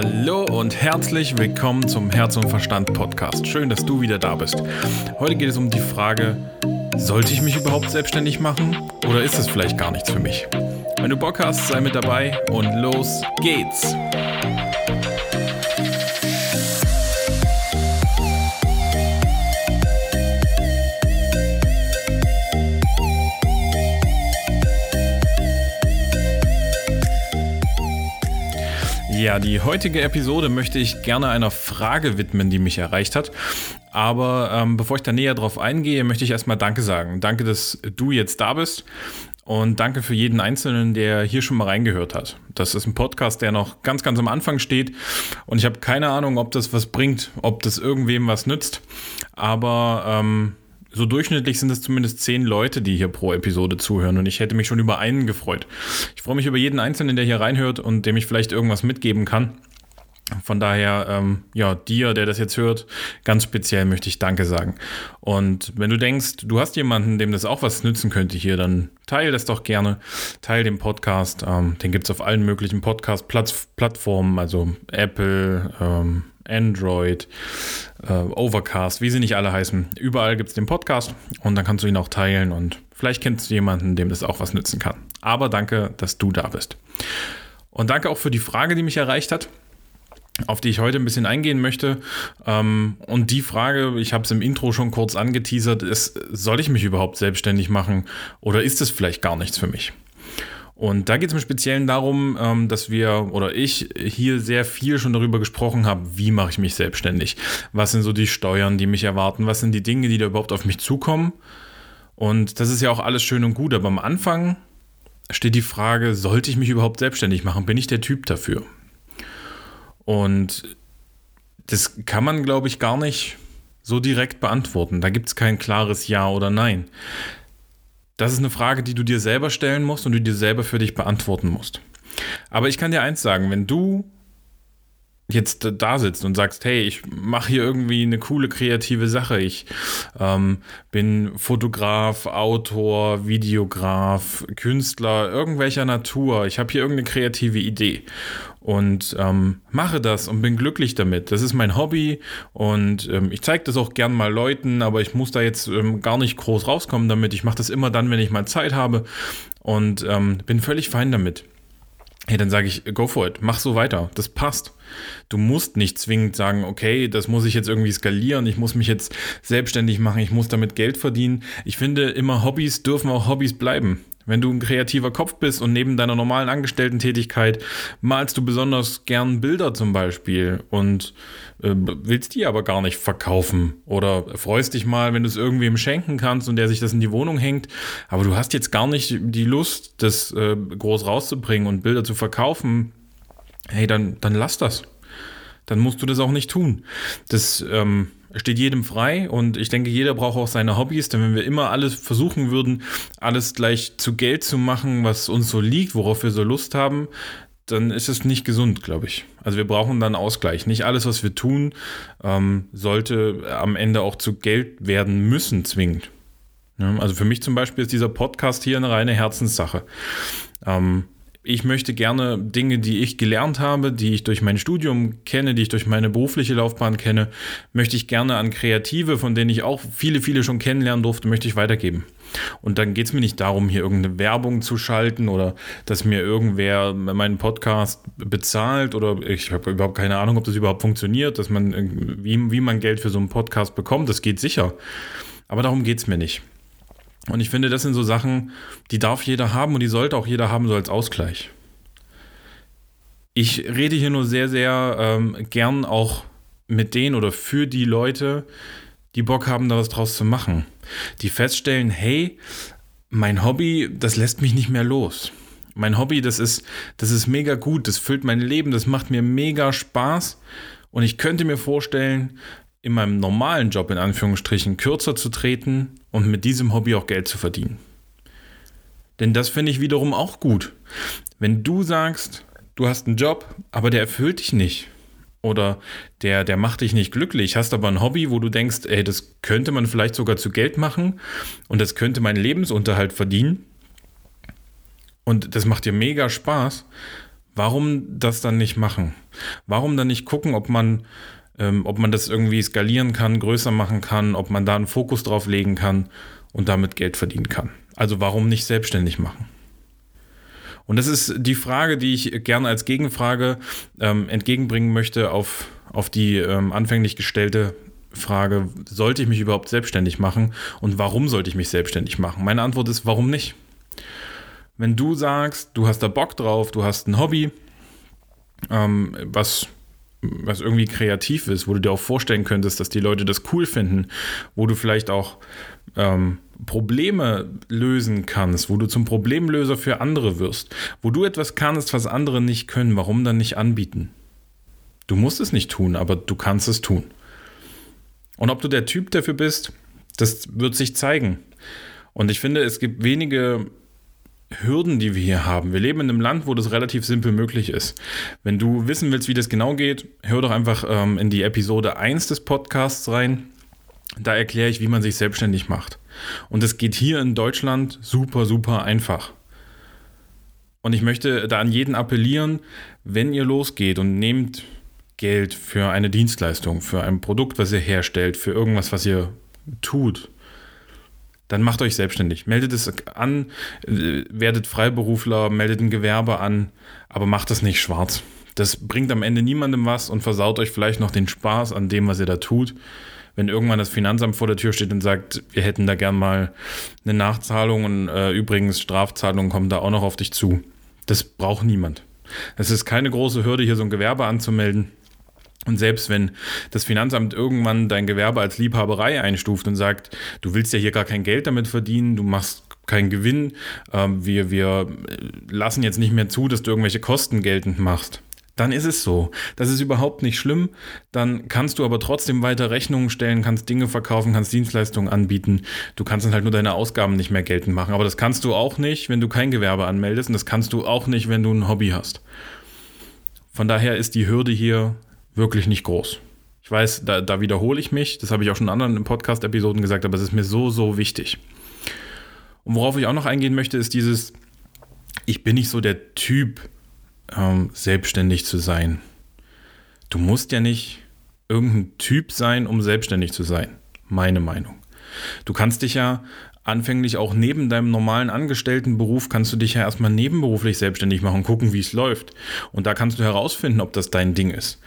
Hallo und herzlich willkommen zum Herz und Verstand Podcast. Schön, dass du wieder da bist. Heute geht es um die Frage, sollte ich mich überhaupt selbstständig machen oder ist es vielleicht gar nichts für mich? Wenn du Bock hast, sei mit dabei und los geht's. Ja, die heutige Episode möchte ich gerne einer Frage widmen, die mich erreicht hat. Aber ähm, bevor ich da näher drauf eingehe, möchte ich erstmal Danke sagen. Danke, dass du jetzt da bist. Und danke für jeden Einzelnen, der hier schon mal reingehört hat. Das ist ein Podcast, der noch ganz, ganz am Anfang steht. Und ich habe keine Ahnung, ob das was bringt, ob das irgendwem was nützt. Aber ähm, so durchschnittlich sind es zumindest zehn Leute, die hier pro Episode zuhören und ich hätte mich schon über einen gefreut. Ich freue mich über jeden Einzelnen, der hier reinhört und dem ich vielleicht irgendwas mitgeben kann. Von daher, ähm, ja, dir, der das jetzt hört, ganz speziell möchte ich Danke sagen. Und wenn du denkst, du hast jemanden, dem das auch was nützen könnte hier, dann teile das doch gerne. Teile den Podcast. Ähm, den gibt es auf allen möglichen Podcast-Plattformen, also Apple, ähm, Android, äh, Overcast, wie sie nicht alle heißen. Überall gibt es den Podcast und dann kannst du ihn auch teilen und vielleicht kennst du jemanden, dem das auch was nützen kann. Aber danke, dass du da bist. Und danke auch für die Frage, die mich erreicht hat auf die ich heute ein bisschen eingehen möchte. Ähm, und die Frage, ich habe es im Intro schon kurz angeteasert, ist, soll ich mich überhaupt selbstständig machen oder ist es vielleicht gar nichts für mich? Und da geht es im Speziellen darum, ähm, dass wir oder ich hier sehr viel schon darüber gesprochen habe, wie mache ich mich selbstständig? Was sind so die Steuern, die mich erwarten? Was sind die Dinge, die da überhaupt auf mich zukommen? Und das ist ja auch alles schön und gut, aber am Anfang steht die Frage, sollte ich mich überhaupt selbstständig machen? Bin ich der Typ dafür? Und das kann man, glaube ich, gar nicht so direkt beantworten. Da gibt es kein klares Ja oder Nein. Das ist eine Frage, die du dir selber stellen musst und du dir selber für dich beantworten musst. Aber ich kann dir eins sagen, wenn du jetzt da sitzt und sagst, hey, ich mache hier irgendwie eine coole kreative Sache. Ich ähm, bin Fotograf, Autor, Videograf, Künstler, irgendwelcher Natur. Ich habe hier irgendeine kreative Idee und ähm, mache das und bin glücklich damit. Das ist mein Hobby und ähm, ich zeige das auch gern mal Leuten, aber ich muss da jetzt ähm, gar nicht groß rauskommen damit. Ich mache das immer dann, wenn ich mal Zeit habe und ähm, bin völlig fein damit. Hey, dann sage ich, go for it, mach so weiter, das passt. Du musst nicht zwingend sagen, okay, das muss ich jetzt irgendwie skalieren, ich muss mich jetzt selbstständig machen, ich muss damit Geld verdienen. Ich finde immer, Hobbys dürfen auch Hobbys bleiben. Wenn du ein kreativer Kopf bist und neben deiner normalen Angestellten-Tätigkeit malst du besonders gern Bilder zum Beispiel und äh, willst die aber gar nicht verkaufen oder freust dich mal, wenn du es irgendwem schenken kannst und der sich das in die Wohnung hängt, aber du hast jetzt gar nicht die Lust, das äh, groß rauszubringen und Bilder zu verkaufen, hey, dann, dann lass das. Dann musst du das auch nicht tun. Das ähm, steht jedem frei und ich denke, jeder braucht auch seine Hobbys, denn wenn wir immer alles versuchen würden, alles gleich zu Geld zu machen, was uns so liegt, worauf wir so Lust haben, dann ist es nicht gesund, glaube ich. Also wir brauchen dann Ausgleich. Nicht alles, was wir tun, ähm, sollte am Ende auch zu Geld werden müssen, zwingend. Ja, also für mich zum Beispiel ist dieser Podcast hier eine reine Herzenssache. Ähm, ich möchte gerne Dinge, die ich gelernt habe, die ich durch mein Studium kenne, die ich durch meine berufliche Laufbahn kenne, möchte ich gerne an Kreative, von denen ich auch viele, viele schon kennenlernen durfte, möchte ich weitergeben. Und dann geht es mir nicht darum, hier irgendeine Werbung zu schalten oder dass mir irgendwer meinen Podcast bezahlt oder ich habe überhaupt keine Ahnung, ob das überhaupt funktioniert, dass man, wie, wie man Geld für so einen Podcast bekommt, das geht sicher. Aber darum geht es mir nicht. Und ich finde, das sind so Sachen, die darf jeder haben und die sollte auch jeder haben, so als Ausgleich. Ich rede hier nur sehr, sehr ähm, gern auch mit denen oder für die Leute, die Bock haben, da was draus zu machen. Die feststellen, hey, mein Hobby, das lässt mich nicht mehr los. Mein Hobby, das ist, das ist mega gut, das füllt mein Leben, das macht mir mega Spaß. Und ich könnte mir vorstellen, in meinem normalen Job in Anführungsstrichen kürzer zu treten und mit diesem Hobby auch Geld zu verdienen. Denn das finde ich wiederum auch gut. Wenn du sagst, du hast einen Job, aber der erfüllt dich nicht oder der, der macht dich nicht glücklich, hast aber ein Hobby, wo du denkst, ey, das könnte man vielleicht sogar zu Geld machen und das könnte meinen Lebensunterhalt verdienen und das macht dir mega Spaß, warum das dann nicht machen? Warum dann nicht gucken, ob man, ähm, ob man das irgendwie skalieren kann, größer machen kann, ob man da einen Fokus drauf legen kann und damit Geld verdienen kann? Also warum nicht selbstständig machen? Und das ist die Frage, die ich gerne als Gegenfrage ähm, entgegenbringen möchte auf, auf die ähm, anfänglich gestellte Frage, sollte ich mich überhaupt selbstständig machen und warum sollte ich mich selbstständig machen? Meine Antwort ist, warum nicht? Wenn du sagst, du hast da Bock drauf, du hast ein Hobby, ähm, was, was irgendwie kreativ ist, wo du dir auch vorstellen könntest, dass die Leute das cool finden, wo du vielleicht auch ähm, Probleme lösen kannst, wo du zum Problemlöser für andere wirst, wo du etwas kannst, was andere nicht können, warum dann nicht anbieten? Du musst es nicht tun, aber du kannst es tun. Und ob du der Typ dafür bist, das wird sich zeigen. Und ich finde, es gibt wenige Hürden, die wir hier haben. Wir leben in einem Land, wo das relativ simpel möglich ist. Wenn du wissen willst, wie das genau geht, hör doch einfach ähm, in die Episode 1 des Podcasts rein. Da erkläre ich, wie man sich selbstständig macht. Und es geht hier in Deutschland super, super einfach. Und ich möchte da an jeden appellieren, wenn ihr losgeht und nehmt Geld für eine Dienstleistung, für ein Produkt, was ihr herstellt, für irgendwas, was ihr tut, dann macht euch selbstständig. Meldet es an, werdet Freiberufler, meldet ein Gewerbe an, aber macht es nicht schwarz. Das bringt am Ende niemandem was und versaut euch vielleicht noch den Spaß an dem, was ihr da tut wenn irgendwann das Finanzamt vor der Tür steht und sagt, wir hätten da gern mal eine Nachzahlung und äh, übrigens Strafzahlungen kommen da auch noch auf dich zu. Das braucht niemand. Es ist keine große Hürde, hier so ein Gewerbe anzumelden. Und selbst wenn das Finanzamt irgendwann dein Gewerbe als Liebhaberei einstuft und sagt, du willst ja hier gar kein Geld damit verdienen, du machst keinen Gewinn, äh, wir, wir lassen jetzt nicht mehr zu, dass du irgendwelche Kosten geltend machst, dann ist es so. Das ist überhaupt nicht schlimm. Dann kannst du aber trotzdem weiter Rechnungen stellen, kannst Dinge verkaufen, kannst Dienstleistungen anbieten. Du kannst dann halt nur deine Ausgaben nicht mehr geltend machen. Aber das kannst du auch nicht, wenn du kein Gewerbe anmeldest und das kannst du auch nicht, wenn du ein Hobby hast. Von daher ist die Hürde hier wirklich nicht groß. Ich weiß, da, da wiederhole ich mich. Das habe ich auch schon in anderen Podcast-Episoden gesagt, aber es ist mir so, so wichtig. Und worauf ich auch noch eingehen möchte, ist dieses, ich bin nicht so der Typ, ähm, selbstständig zu sein. Du musst ja nicht irgendein Typ sein, um selbstständig zu sein. Meine Meinung. Du kannst dich ja anfänglich auch neben deinem normalen Angestelltenberuf, kannst du dich ja erstmal nebenberuflich selbstständig machen, gucken, wie es läuft. Und da kannst du herausfinden, ob das dein Ding ist.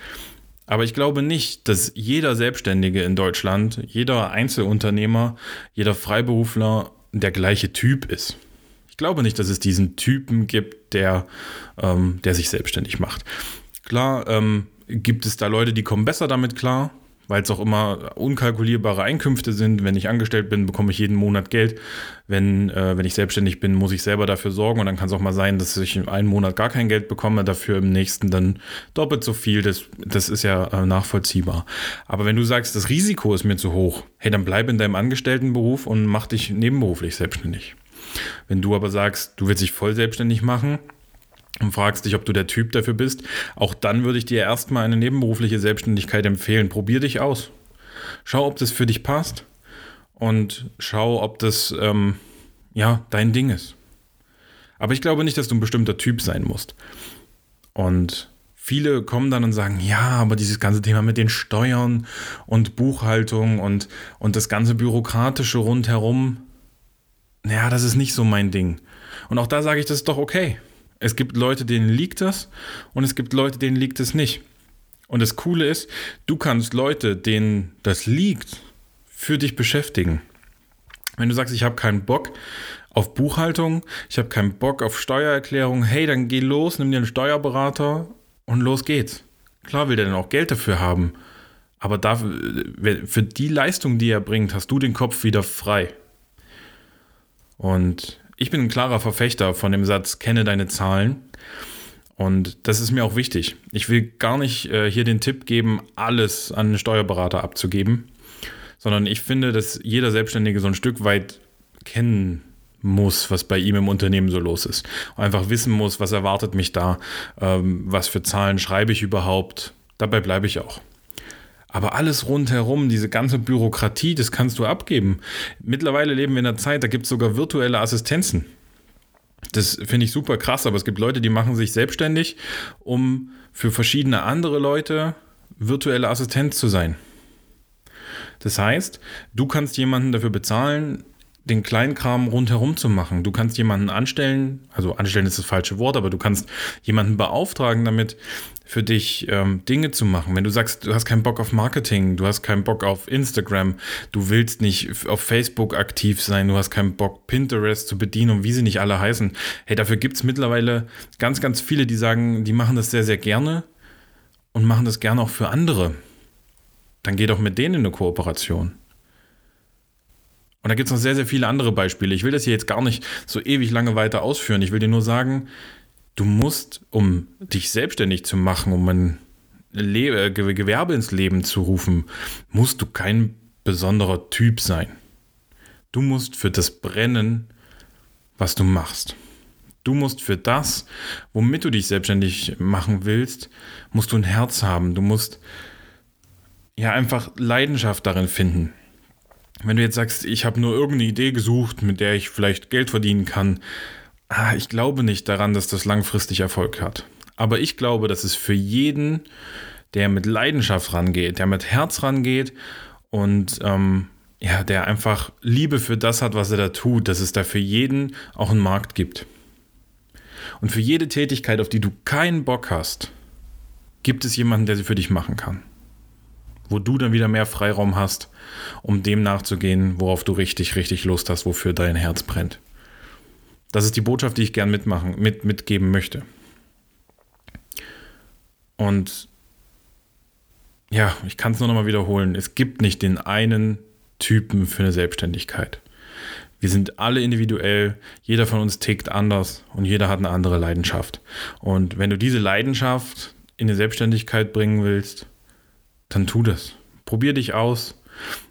Aber ich glaube nicht, dass jeder Selbstständige in Deutschland, jeder Einzelunternehmer, jeder Freiberufler der gleiche Typ ist glaube nicht, dass es diesen Typen gibt, der, ähm, der sich selbstständig macht. Klar, ähm, gibt es da Leute, die kommen besser damit klar, weil es auch immer unkalkulierbare Einkünfte sind. Wenn ich angestellt bin, bekomme ich jeden Monat Geld. Wenn, äh, wenn ich selbstständig bin, muss ich selber dafür sorgen. Und dann kann es auch mal sein, dass ich in einem Monat gar kein Geld bekomme, dafür im nächsten dann doppelt so viel. Das, das ist ja äh, nachvollziehbar. Aber wenn du sagst, das Risiko ist mir zu hoch, hey, dann bleib in deinem Angestelltenberuf und mach dich nebenberuflich selbstständig. Wenn du aber sagst, du willst dich voll selbstständig machen und fragst dich, ob du der Typ dafür bist, auch dann würde ich dir erstmal eine nebenberufliche Selbstständigkeit empfehlen. Probier dich aus. Schau, ob das für dich passt und schau, ob das ähm, ja dein Ding ist. Aber ich glaube nicht, dass du ein bestimmter Typ sein musst. Und viele kommen dann und sagen, ja, aber dieses ganze Thema mit den Steuern und Buchhaltung und, und das ganze Bürokratische rundherum, ja, das ist nicht so mein Ding. Und auch da sage ich, das ist doch okay. Es gibt Leute, denen liegt das und es gibt Leute, denen liegt es nicht. Und das Coole ist, du kannst Leute, denen das liegt, für dich beschäftigen. Wenn du sagst, ich habe keinen Bock auf Buchhaltung, ich habe keinen Bock auf Steuererklärung, hey, dann geh los, nimm dir einen Steuerberater und los geht's. Klar will der dann auch Geld dafür haben, aber dafür, für die Leistung, die er bringt, hast du den Kopf wieder frei. Und ich bin ein klarer Verfechter von dem Satz, kenne deine Zahlen. Und das ist mir auch wichtig. Ich will gar nicht äh, hier den Tipp geben, alles an einen Steuerberater abzugeben, sondern ich finde, dass jeder Selbstständige so ein Stück weit kennen muss, was bei ihm im Unternehmen so los ist. einfach wissen muss, was erwartet mich da, ähm, was für Zahlen schreibe ich überhaupt. Dabei bleibe ich auch. Aber alles rundherum, diese ganze Bürokratie, das kannst du abgeben. Mittlerweile leben wir in einer Zeit, da gibt es sogar virtuelle Assistenzen. Das finde ich super krass, aber es gibt Leute, die machen sich selbstständig, um für verschiedene andere Leute virtuelle Assistent zu sein. Das heißt, du kannst jemanden dafür bezahlen, den Kleinkram rundherum zu machen. Du kannst jemanden anstellen, also anstellen ist das falsche Wort, aber du kannst jemanden beauftragen, damit für dich ähm, Dinge zu machen. Wenn du sagst, du hast keinen Bock auf Marketing, du hast keinen Bock auf Instagram, du willst nicht auf Facebook aktiv sein, du hast keinen Bock, Pinterest zu bedienen und wie sie nicht alle heißen. Hey, dafür gibt es mittlerweile ganz, ganz viele, die sagen, die machen das sehr, sehr gerne und machen das gerne auch für andere. Dann geh doch mit denen in eine Kooperation. Und da gibt es noch sehr, sehr viele andere Beispiele. Ich will das hier jetzt gar nicht so ewig lange weiter ausführen. Ich will dir nur sagen, du musst, um dich selbstständig zu machen, um ein Le äh, Gewerbe ins Leben zu rufen, musst du kein besonderer Typ sein. Du musst für das brennen, was du machst. Du musst für das, womit du dich selbstständig machen willst, musst du ein Herz haben. Du musst ja einfach Leidenschaft darin finden. Wenn du jetzt sagst, ich habe nur irgendeine Idee gesucht, mit der ich vielleicht Geld verdienen kann, ah, ich glaube nicht daran, dass das langfristig Erfolg hat. Aber ich glaube, dass es für jeden, der mit Leidenschaft rangeht, der mit Herz rangeht und ähm, ja, der einfach Liebe für das hat, was er da tut, dass es da für jeden auch einen Markt gibt. Und für jede Tätigkeit, auf die du keinen Bock hast, gibt es jemanden, der sie für dich machen kann wo du dann wieder mehr Freiraum hast, um dem nachzugehen, worauf du richtig, richtig Lust hast, wofür dein Herz brennt. Das ist die Botschaft, die ich gern mitmachen, mit, mitgeben möchte. Und ja, ich kann es nur noch mal wiederholen. Es gibt nicht den einen Typen für eine Selbstständigkeit. Wir sind alle individuell, jeder von uns tickt anders und jeder hat eine andere Leidenschaft. Und wenn du diese Leidenschaft in die Selbstständigkeit bringen willst, dann tu das. Probier dich aus.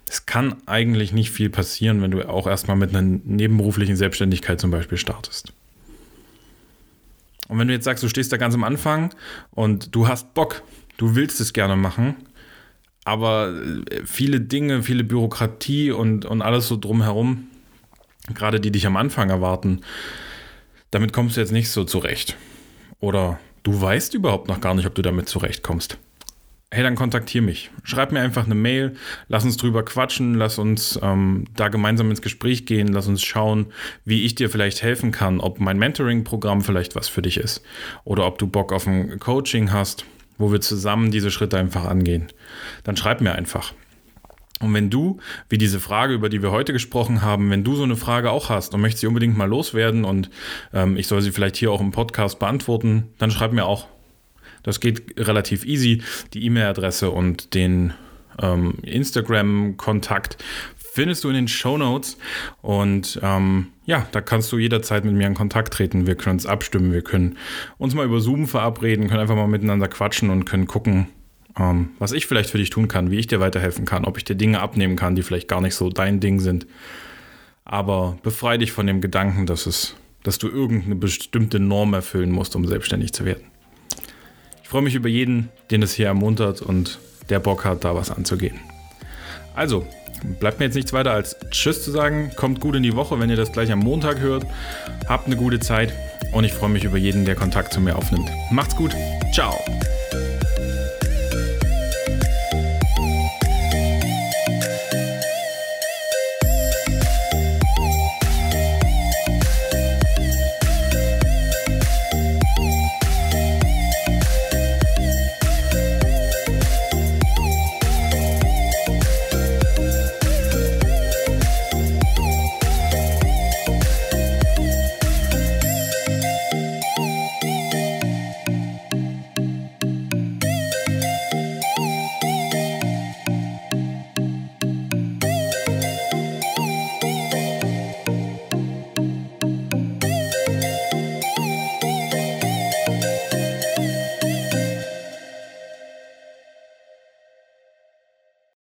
Es kann eigentlich nicht viel passieren, wenn du auch erstmal mit einer nebenberuflichen Selbstständigkeit zum Beispiel startest. Und wenn du jetzt sagst, du stehst da ganz am Anfang und du hast Bock, du willst es gerne machen, aber äh, viele Dinge, viele Bürokratie und, und alles so drumherum, gerade die dich am Anfang erwarten, damit kommst du jetzt nicht so zurecht. Oder du weißt überhaupt noch gar nicht, ob du damit zurechtkommst hey, dann kontaktiere mich. Schreib mir einfach eine Mail, lass uns drüber quatschen, lass uns ähm, da gemeinsam ins Gespräch gehen, lass uns schauen, wie ich dir vielleicht helfen kann, ob mein Mentoring-Programm vielleicht was für dich ist oder ob du Bock auf ein Coaching hast, wo wir zusammen diese Schritte einfach angehen. Dann schreib mir einfach. Und wenn du, wie diese Frage, über die wir heute gesprochen haben, wenn du so eine Frage auch hast und möchtest sie unbedingt mal loswerden und ähm, ich soll sie vielleicht hier auch im Podcast beantworten, dann schreib mir auch. Das geht relativ easy. Die E-Mail-Adresse und den ähm, Instagram-Kontakt findest du in den Show Notes. Und ähm, ja, da kannst du jederzeit mit mir in Kontakt treten. Wir können uns abstimmen, wir können uns mal über Zoom verabreden, können einfach mal miteinander quatschen und können gucken, ähm, was ich vielleicht für dich tun kann, wie ich dir weiterhelfen kann, ob ich dir Dinge abnehmen kann, die vielleicht gar nicht so dein Ding sind. Aber befreie dich von dem Gedanken, dass es, dass du irgendeine bestimmte Norm erfüllen musst, um selbstständig zu werden freue mich über jeden, den es hier ermuntert und der Bock hat, da was anzugehen. Also, bleibt mir jetzt nichts weiter als Tschüss zu sagen. Kommt gut in die Woche, wenn ihr das gleich am Montag hört. Habt eine gute Zeit und ich freue mich über jeden, der Kontakt zu mir aufnimmt. Macht's gut. Ciao.